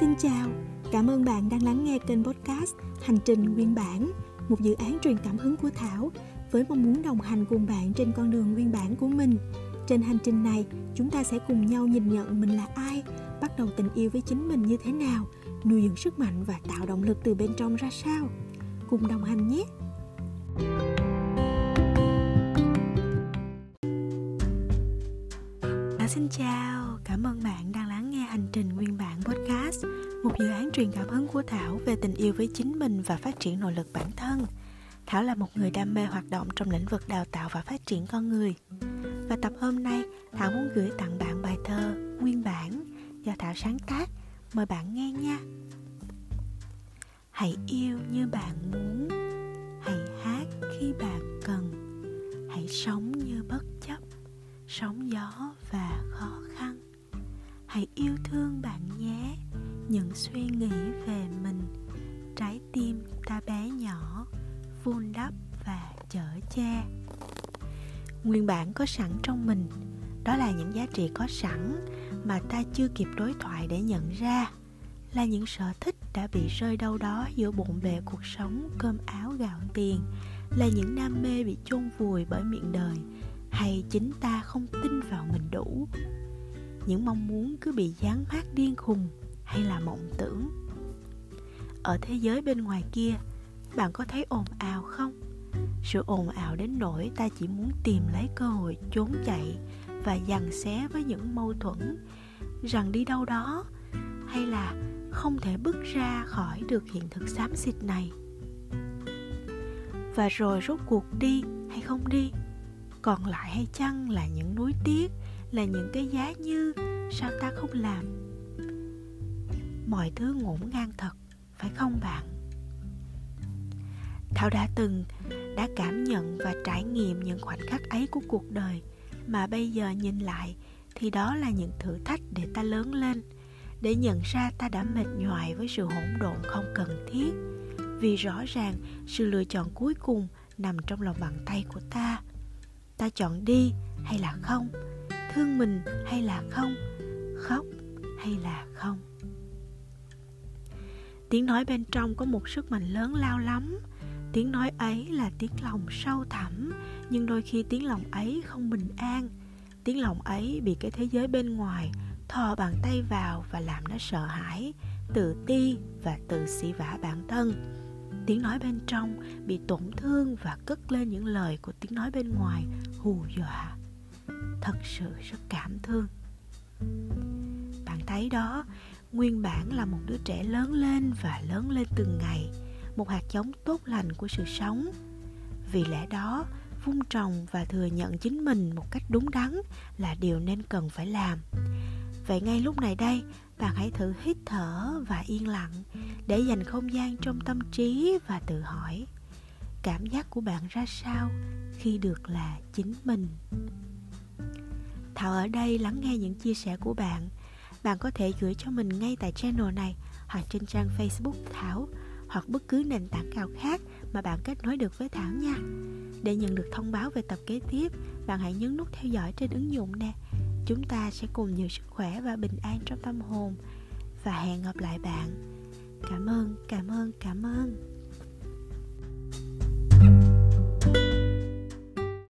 xin chào, cảm ơn bạn đang lắng nghe kênh podcast Hành trình nguyên bản, một dự án truyền cảm hứng của Thảo với mong muốn đồng hành cùng bạn trên con đường nguyên bản của mình. Trên hành trình này, chúng ta sẽ cùng nhau nhìn nhận mình là ai, bắt đầu tình yêu với chính mình như thế nào, nuôi dưỡng sức mạnh và tạo động lực từ bên trong ra sao. Cùng đồng hành nhé! À, xin chào, cảm ơn bạn đã hành trình nguyên bản podcast, một dự án truyền cảm hứng của Thảo về tình yêu với chính mình và phát triển nội lực bản thân. Thảo là một người đam mê hoạt động trong lĩnh vực đào tạo và phát triển con người. Và tập hôm nay, Thảo muốn gửi tặng bạn bài thơ Nguyên bản do Thảo sáng tác. Mời bạn nghe nha. Hãy yêu như bạn muốn, hãy hát khi bạn cần, hãy sống như bất chấp, sóng gió và khó khăn. Hãy yêu thương bạn nhé, những suy nghĩ về mình, trái tim ta bé nhỏ, vun đắp và chở che. Nguyên bản có sẵn trong mình đó là những giá trị có sẵn mà ta chưa kịp đối thoại để nhận ra là những sở thích đã bị rơi đâu đó giữa bộn bề cuộc sống cơm áo gạo tiền là những đam mê bị chôn vùi bởi miệng đời hay chính ta không tin vào mình đủ những mong muốn cứ bị dán mát điên khùng hay là mộng tưởng. Ở thế giới bên ngoài kia, bạn có thấy ồn ào không? Sự ồn ào đến nỗi ta chỉ muốn tìm lấy cơ hội trốn chạy và giằng xé với những mâu thuẫn rằng đi đâu đó hay là không thể bước ra khỏi được hiện thực xám xịt này. Và rồi rốt cuộc đi hay không đi, còn lại hay chăng là những núi tiếc là những cái giá như sao ta không làm? Mọi thứ ngổn ngang thật, phải không bạn? Thảo đã từng đã cảm nhận và trải nghiệm những khoảnh khắc ấy của cuộc đời, mà bây giờ nhìn lại thì đó là những thử thách để ta lớn lên, để nhận ra ta đã mệt nhoài với sự hỗn độn không cần thiết. Vì rõ ràng sự lựa chọn cuối cùng nằm trong lòng bàn tay của ta. Ta chọn đi hay là không? Thương mình hay là không? Khóc hay là không? Tiếng nói bên trong có một sức mạnh lớn lao lắm. Tiếng nói ấy là tiếng lòng sâu thẳm, nhưng đôi khi tiếng lòng ấy không bình an. Tiếng lòng ấy bị cái thế giới bên ngoài thò bàn tay vào và làm nó sợ hãi, tự ti và tự xỉ vả bản thân. Tiếng nói bên trong bị tổn thương và cất lên những lời của tiếng nói bên ngoài hù dọa thật sự rất cảm thương. Bạn thấy đó, nguyên bản là một đứa trẻ lớn lên và lớn lên từng ngày, một hạt giống tốt lành của sự sống. Vì lẽ đó, vun trồng và thừa nhận chính mình một cách đúng đắn là điều nên cần phải làm. Vậy ngay lúc này đây, bạn hãy thử hít thở và yên lặng để dành không gian trong tâm trí và tự hỏi, cảm giác của bạn ra sao khi được là chính mình? Thảo ở đây lắng nghe những chia sẻ của bạn bạn có thể gửi cho mình ngay tại channel này hoặc trên trang facebook thảo hoặc bất cứ nền tảng nào khác mà bạn kết nối được với Thảo nha. Để nhận được thông báo về tập kế tiếp, bạn hãy nhấn nút theo dõi trên ứng dụng nè. Chúng ta sẽ cùng nhiều sức khỏe và bình an trong tâm hồn. Và hẹn gặp lại bạn. Cảm ơn, cảm ơn, cảm ơn.